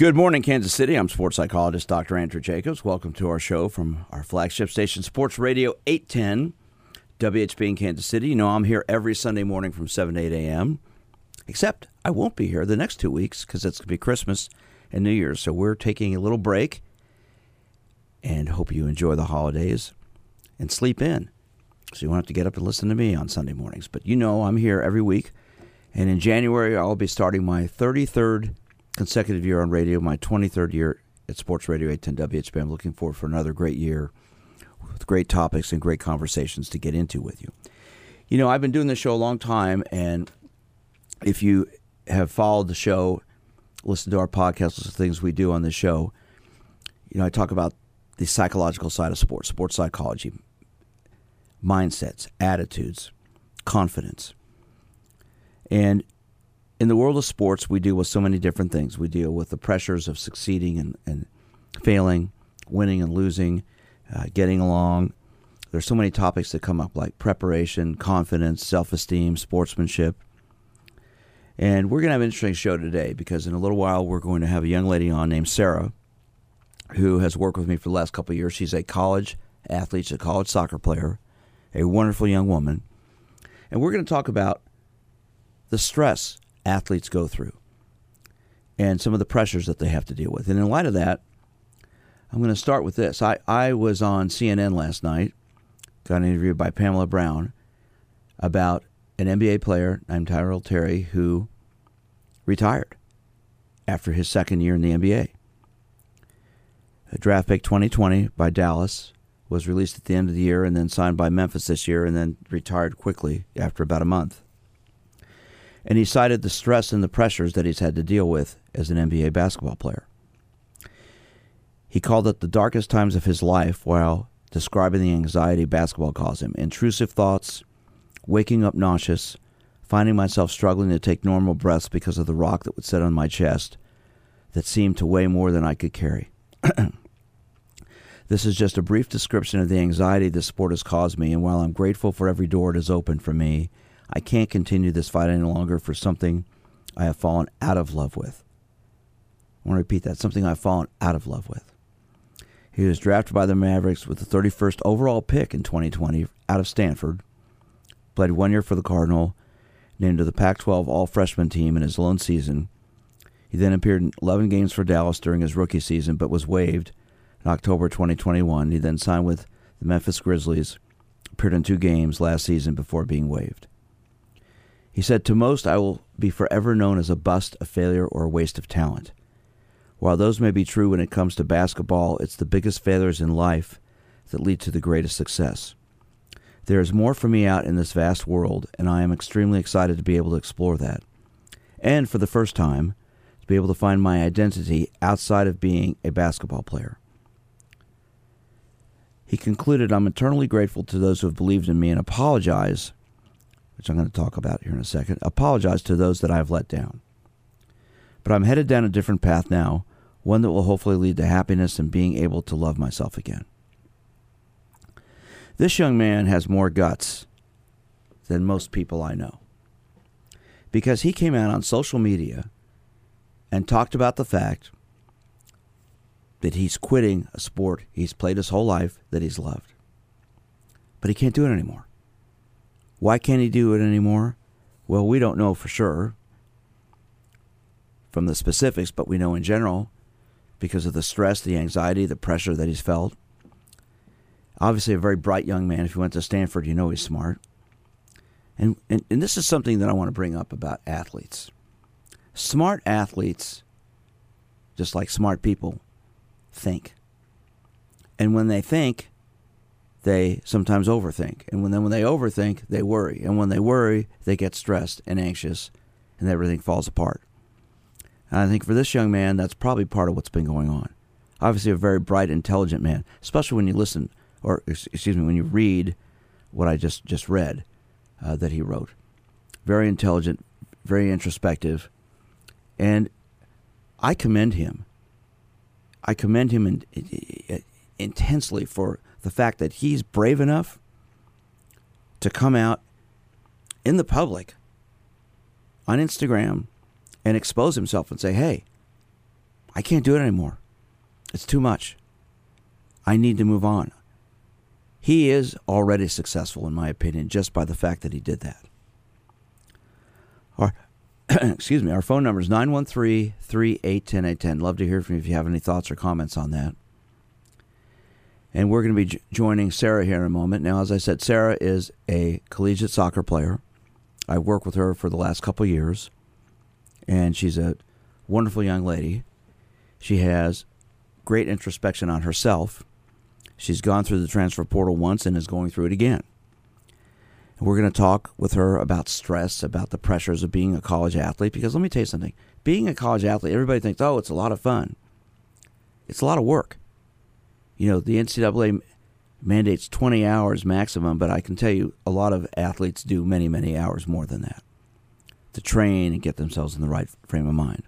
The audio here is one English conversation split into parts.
Good morning, Kansas City. I'm sports psychologist Dr. Andrew Jacobs. Welcome to our show from our flagship station, Sports Radio 810, WHB in Kansas City. You know, I'm here every Sunday morning from 7 to 8 a.m., except I won't be here the next two weeks because it's going to be Christmas and New Year's. So we're taking a little break and hope you enjoy the holidays and sleep in. So you won't have to get up and listen to me on Sunday mornings. But you know, I'm here every week. And in January, I'll be starting my 33rd consecutive year on radio, my 23rd year at Sports Radio 810 WHB. I'm looking forward for another great year with great topics and great conversations to get into with you. You know, I've been doing this show a long time, and if you have followed the show, listened to our podcast, the things we do on the show, you know, I talk about the psychological side of sports, sports psychology, mindsets, attitudes, confidence. And in the world of sports, we deal with so many different things. We deal with the pressures of succeeding and, and failing, winning and losing, uh, getting along. There's so many topics that come up like preparation, confidence, self esteem, sportsmanship. And we're going to have an interesting show today because in a little while we're going to have a young lady on named Sarah who has worked with me for the last couple of years. She's a college athlete, she's a college soccer player, a wonderful young woman. And we're going to talk about the stress athletes go through and some of the pressures that they have to deal with. And in light of that, I'm going to start with this. I, I was on CNN last night, got an interview by Pamela Brown about an NBA player named Tyrell Terry who retired after his second year in the NBA. A draft pick 2020 by Dallas was released at the end of the year and then signed by Memphis this year and then retired quickly after about a month. And he cited the stress and the pressures that he's had to deal with as an NBA basketball player. He called it the darkest times of his life while describing the anxiety basketball caused him intrusive thoughts, waking up nauseous, finding myself struggling to take normal breaths because of the rock that would sit on my chest that seemed to weigh more than I could carry. this is just a brief description of the anxiety this sport has caused me, and while I'm grateful for every door it has opened for me, I can't continue this fight any longer for something I have fallen out of love with. I want to repeat that something I've fallen out of love with. He was drafted by the Mavericks with the 31st overall pick in 2020 out of Stanford. Played one year for the Cardinal, named to the Pac 12 All Freshman team in his lone season. He then appeared in 11 games for Dallas during his rookie season, but was waived in October 2021. He then signed with the Memphis Grizzlies, appeared in two games last season before being waived. He said, To most, I will be forever known as a bust, a failure, or a waste of talent. While those may be true when it comes to basketball, it's the biggest failures in life that lead to the greatest success. There is more for me out in this vast world, and I am extremely excited to be able to explore that. And for the first time, to be able to find my identity outside of being a basketball player. He concluded, I'm eternally grateful to those who have believed in me and apologize which I'm going to talk about here in a second, apologize to those that I've let down. But I'm headed down a different path now, one that will hopefully lead to happiness and being able to love myself again. This young man has more guts than most people I know because he came out on social media and talked about the fact that he's quitting a sport he's played his whole life that he's loved. But he can't do it anymore. Why can't he do it anymore? Well, we don't know for sure from the specifics, but we know in general because of the stress, the anxiety, the pressure that he's felt. Obviously, a very bright young man. If he went to Stanford, you know he's smart. And, and, and this is something that I want to bring up about athletes. Smart athletes, just like smart people, think. And when they think, they sometimes overthink. And when then when they overthink, they worry. And when they worry, they get stressed and anxious and everything falls apart. And I think for this young man, that's probably part of what's been going on. Obviously, a very bright, intelligent man, especially when you listen, or excuse me, when you read what I just, just read uh, that he wrote. Very intelligent, very introspective. And I commend him. I commend him in, in, intensely for the fact that he's brave enough to come out in the public on Instagram and expose himself and say, hey, I can't do it anymore. It's too much. I need to move on. He is already successful, in my opinion, just by the fact that he did that. Our, excuse me, our phone number is 913 3810 Love to hear from you if you have any thoughts or comments on that. And we're going to be joining Sarah here in a moment. Now, as I said, Sarah is a collegiate soccer player. I've worked with her for the last couple years, and she's a wonderful young lady. She has great introspection on herself She's gone through the transfer portal once and is going through it again. And we're going to talk with her about stress, about the pressures of being a college athlete. Because let me tell you something being a college athlete, everybody thinks, oh, it's a lot of fun. It's a lot of work. You know, the NCAA mandates 20 hours maximum, but I can tell you a lot of athletes do many, many hours more than that to train and get themselves in the right frame of mind.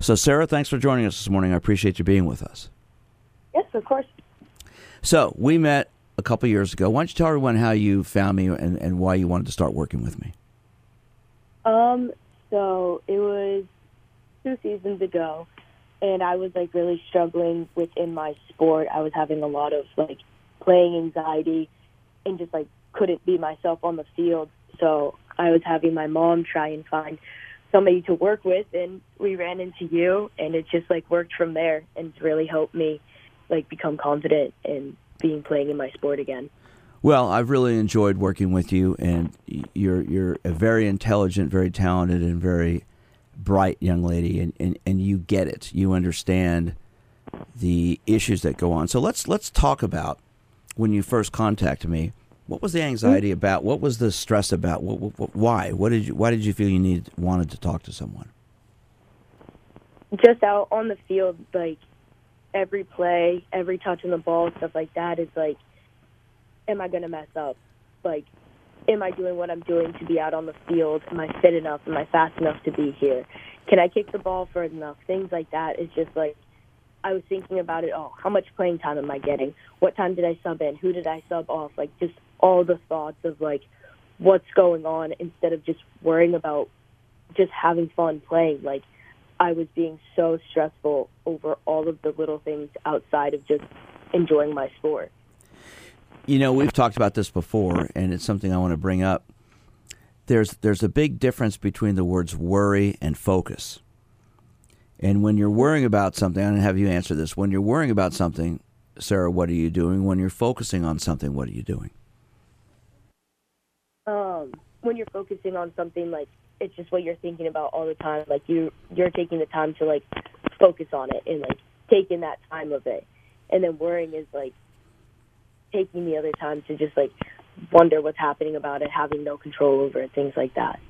So, Sarah, thanks for joining us this morning. I appreciate you being with us. Yes, of course. So we met a couple years ago. Why don't you tell everyone how you found me and, and why you wanted to start working with me? Um, so it was two seasons ago, and I was like really struggling within my sport. I was having a lot of like playing anxiety and just like couldn't be myself on the field. So I was having my mom try and find somebody to work with, and we ran into you, and it just like worked from there and really helped me like become confident in being playing in my sport again. Well, I've really enjoyed working with you, and you're you're a very intelligent, very talented, and very bright young lady, and, and, and you get it. You understand the issues that go on. So let's let's talk about when you first contacted me. What was the anxiety mm-hmm. about? What was the stress about? What, what, why? What did you Why did you feel you needed wanted to talk to someone? Just out on the field, like every play, every touch on the ball, stuff like that is like, am I going to mess up? Like, am I doing what I'm doing to be out on the field? Am I fit enough? Am I fast enough to be here? Can I kick the ball for enough? Things like that is just like, I was thinking about it. Oh, how much playing time am I getting? What time did I sub in? Who did I sub off? Like, just all the thoughts of like, what's going on instead of just worrying about just having fun playing. Like, I was being so stressful over all of the little things outside of just enjoying my sport. You know, we've talked about this before, and it's something I want to bring up. There's there's a big difference between the words worry and focus. And when you're worrying about something, I'm going to have you answer this. When you're worrying about something, Sarah, what are you doing? When you're focusing on something, what are you doing? Um, when you're focusing on something like it's just what you're thinking about all the time. Like you you're taking the time to like focus on it and like taking that time of it. And then worrying is like taking the other time to just like wonder what's happening about it, having no control over it, things like that.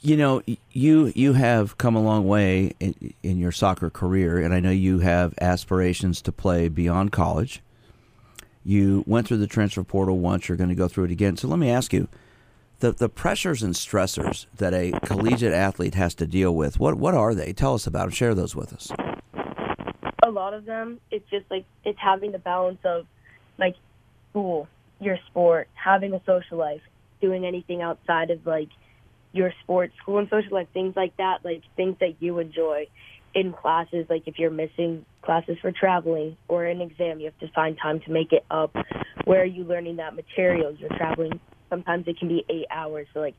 You know, you you have come a long way in, in your soccer career, and I know you have aspirations to play beyond college. You went through the transfer portal once; you're going to go through it again. So let me ask you: the the pressures and stressors that a collegiate athlete has to deal with. What what are they? Tell us about them. Share those with us. Lot of them, it's just like it's having the balance of like school, your sport, having a social life, doing anything outside of like your sport, school and social life, things like that, like things that you enjoy in classes. Like if you're missing classes for traveling or an exam, you have to find time to make it up. Where are you learning that material? You're traveling sometimes it can be eight hours. So like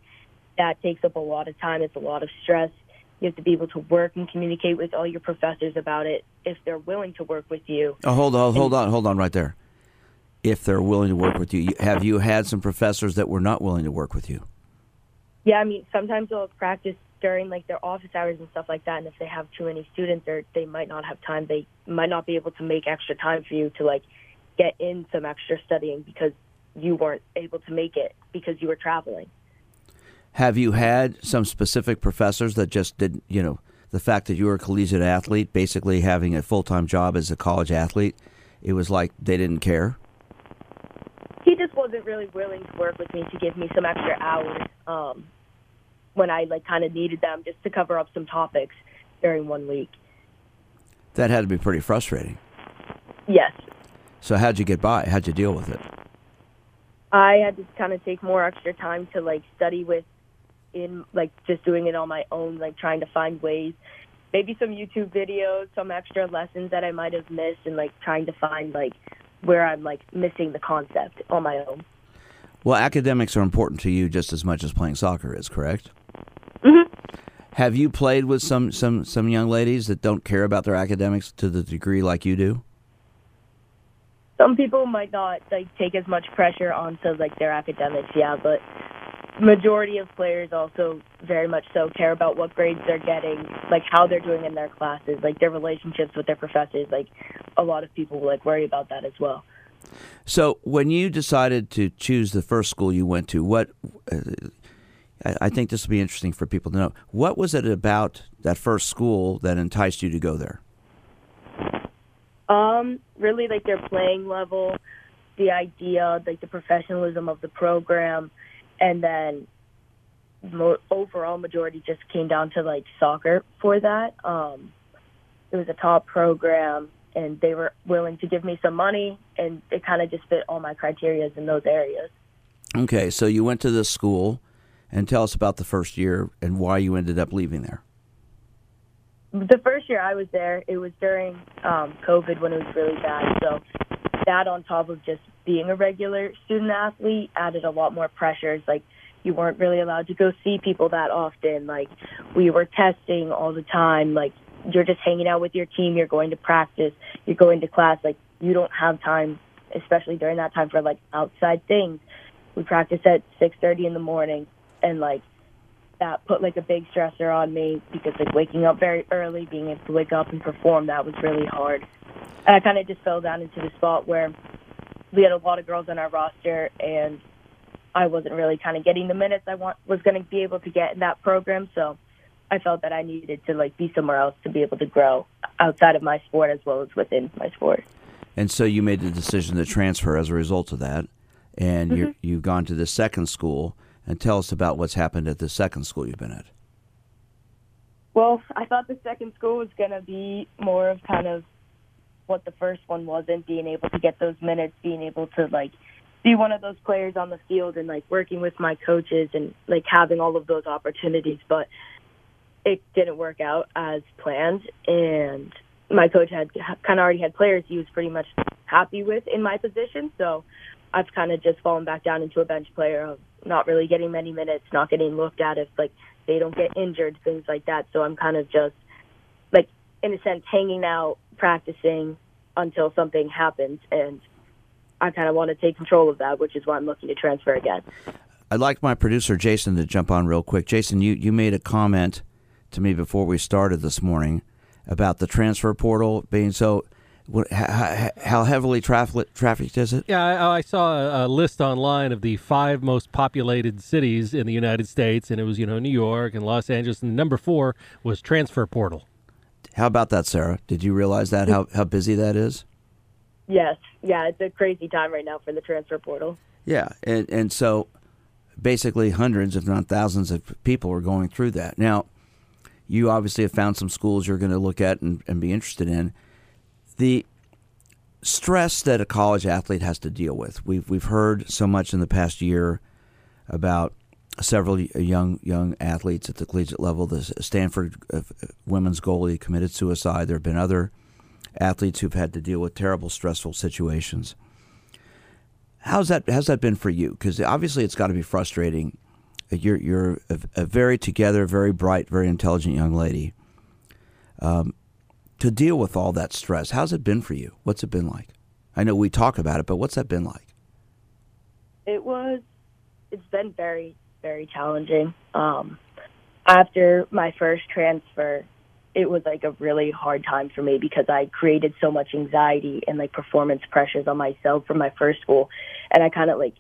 that takes up a lot of time. It's a lot of stress. You have to be able to work and communicate with all your professors about it if they're willing to work with you. Oh, hold on, hold on, hold on, right there. If they're willing to work with you, have you had some professors that were not willing to work with you? Yeah, I mean, sometimes they'll practice during like their office hours and stuff like that. And if they have too many students, or they might not have time, they might not be able to make extra time for you to like get in some extra studying because you weren't able to make it because you were traveling. Have you had some specific professors that just didn't, you know, the fact that you were a collegiate athlete, basically having a full time job as a college athlete, it was like they didn't care? He just wasn't really willing to work with me to give me some extra hours um, when I like kind of needed them just to cover up some topics during one week. That had to be pretty frustrating. Yes. So how'd you get by? How'd you deal with it? I had to kind of take more extra time to like study with in like just doing it on my own, like trying to find ways maybe some YouTube videos, some extra lessons that I might have missed, and like trying to find like where I'm like missing the concept on my own. Well, academics are important to you just as much as playing soccer is, correct? Mm-hmm. Have you played with some some some young ladies that don't care about their academics to the degree like you do? Some people might not like take as much pressure onto like their academics, yeah, but majority of players also very much so care about what grades they're getting, like how they're doing in their classes, like their relationships with their professors. Like a lot of people like worry about that as well. So, when you decided to choose the first school you went to, what uh, I think this will be interesting for people to know. What was it about that first school that enticed you to go there? Um, really, like their playing level, the idea, like the professionalism of the program, and then mo- overall majority just came down to like soccer for that. Um, it was a top program, and they were willing to give me some money, and it kind of just fit all my criterias in those areas. Okay, so you went to this school, and tell us about the first year and why you ended up leaving there. The first year I was there, it was during um, COVID when it was really bad. So that, on top of just being a regular student athlete, added a lot more pressures. Like you weren't really allowed to go see people that often. Like we were testing all the time. Like you're just hanging out with your team. You're going to practice. You're going to class. Like you don't have time, especially during that time, for like outside things. We practice at 6:30 in the morning, and like that put like a big stressor on me because like waking up very early, being able to wake up and perform, that was really hard. And I kind of just fell down into the spot where we had a lot of girls on our roster, and I wasn't really kind of getting the minutes I want was going to be able to get in that program. So I felt that I needed to like be somewhere else to be able to grow outside of my sport as well as within my sport. And so you made the decision to transfer as a result of that, and mm-hmm. you you've gone to the second school. And tell us about what's happened at the second school you've been at. Well, I thought the second school was going to be more of kind of what the first one wasn't, being able to get those minutes, being able to like be one of those players on the field and like working with my coaches and like having all of those opportunities. But it didn't work out as planned. And my coach had kind of already had players he was pretty much happy with in my position. So I've kind of just fallen back down into a bench player of not really getting many minutes, not getting looked at if like they don't get injured, things like that. So I'm kind of just like in a sense hanging out, practicing until something happens and I kind of want to take control of that, which is why I'm looking to transfer again. I'd like my producer Jason to jump on real quick. Jason, you, you made a comment to me before we started this morning about the transfer portal being so. How, heavily trafficked is it? Yeah, I, I saw a, list online of the five most populated cities in the United States, and it was you know New York and Los Angeles, and number four was transfer portal. How about that, Sarah? Did you realize that how how busy that is? Yes, yeah, it's a crazy time right now for the transfer portal. Yeah, and and so basically hundreds, if not thousands, of people are going through that now you obviously have found some schools you're going to look at and, and be interested in. The stress that a college athlete has to deal with. We've we've heard so much in the past year about several young young athletes at the collegiate level. The Stanford uh, women's goalie committed suicide. There have been other athletes who've had to deal with terrible, stressful situations. How's that? How's that been for you? Because obviously, it's got to be frustrating you're you're a, a, very together, very bright, very intelligent young lady. Um, to deal with all that stress, how's it been for you? What's it been like? I know we talk about it, but what's that been like? It was. It's been very very challenging. Um, after my first transfer, it was like a really hard time for me because I created so much anxiety and like performance pressures on myself from my first school, and I kind of like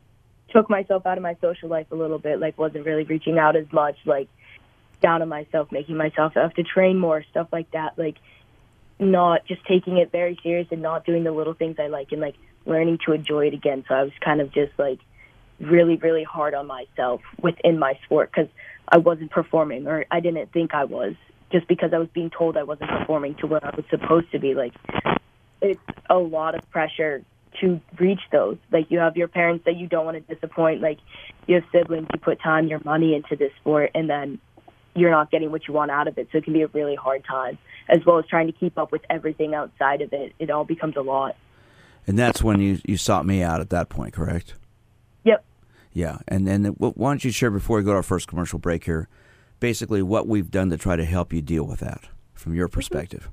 took myself out of my social life a little bit, like wasn't really reaching out as much, like down on myself, making myself have to train more, stuff like that, like not just taking it very serious and not doing the little things I like and like learning to enjoy it again. So I was kind of just like really, really hard on myself within my sport because I wasn't performing or I didn't think I was just because I was being told I wasn't performing to where I was supposed to be. Like it's a lot of pressure to reach those. Like you have your parents that you don't want to disappoint. Like you have siblings, you put time, your money into this sport, and then you're not getting what you want out of it. So it can be a really hard time, as well as trying to keep up with everything outside of it. It all becomes a lot. And that's when you, you sought me out at that point, correct? Yeah. And then why don't you share before we go to our first commercial break here, basically what we've done to try to help you deal with that from your mm-hmm. perspective?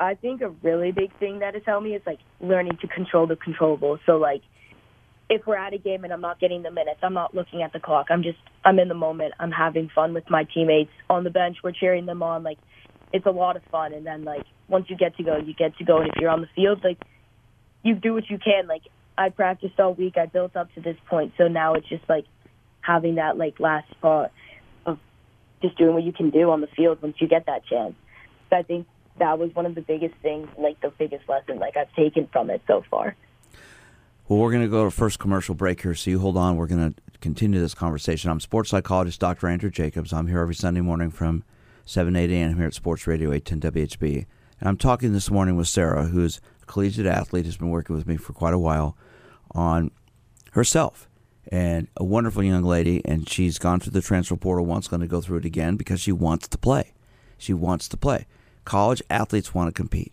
I think a really big thing that has helped me is like learning to control the controllable. So like if we're at a game and I'm not getting the minutes, I'm not looking at the clock. I'm just I'm in the moment. I'm having fun with my teammates on the bench. We're cheering them on. Like it's a lot of fun. And then like once you get to go, you get to go. And if you're on the field, like you do what you can. Like I practiced all week. I built up to this point. So now it's just like having that like last spot of just doing what you can do on the field once you get that chance. So I think that was one of the biggest things, like the biggest lesson like I've taken from it so far. Well, we're going to go to first commercial break here, so you hold on. We're going to continue this conversation. I'm sports psychologist Dr. Andrew Jacobs. I'm here every Sunday morning from 7 8 a.m. here at Sports Radio 810 WHB. And I'm talking this morning with Sarah, who's collegiate athlete, has been working with me for quite a while on herself. And a wonderful young lady, and she's gone through the transfer portal once, going to go through it again because she wants to play. She wants to play. College athletes want to compete.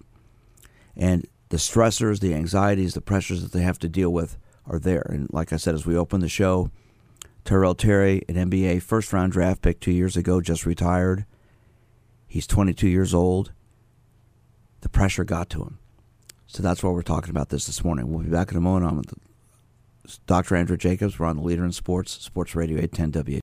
And the stressors, the anxieties, the pressures that they have to deal with are there. And like I said, as we open the show, Tyrell Terry, an NBA first round draft pick two years ago, just retired. He's 22 years old. The pressure got to him. So that's why we're talking about this this morning. We'll be back in a moment. I'm with Dr. Andrew Jacobs. We're on the Leader in Sports, Sports Radio 810 W.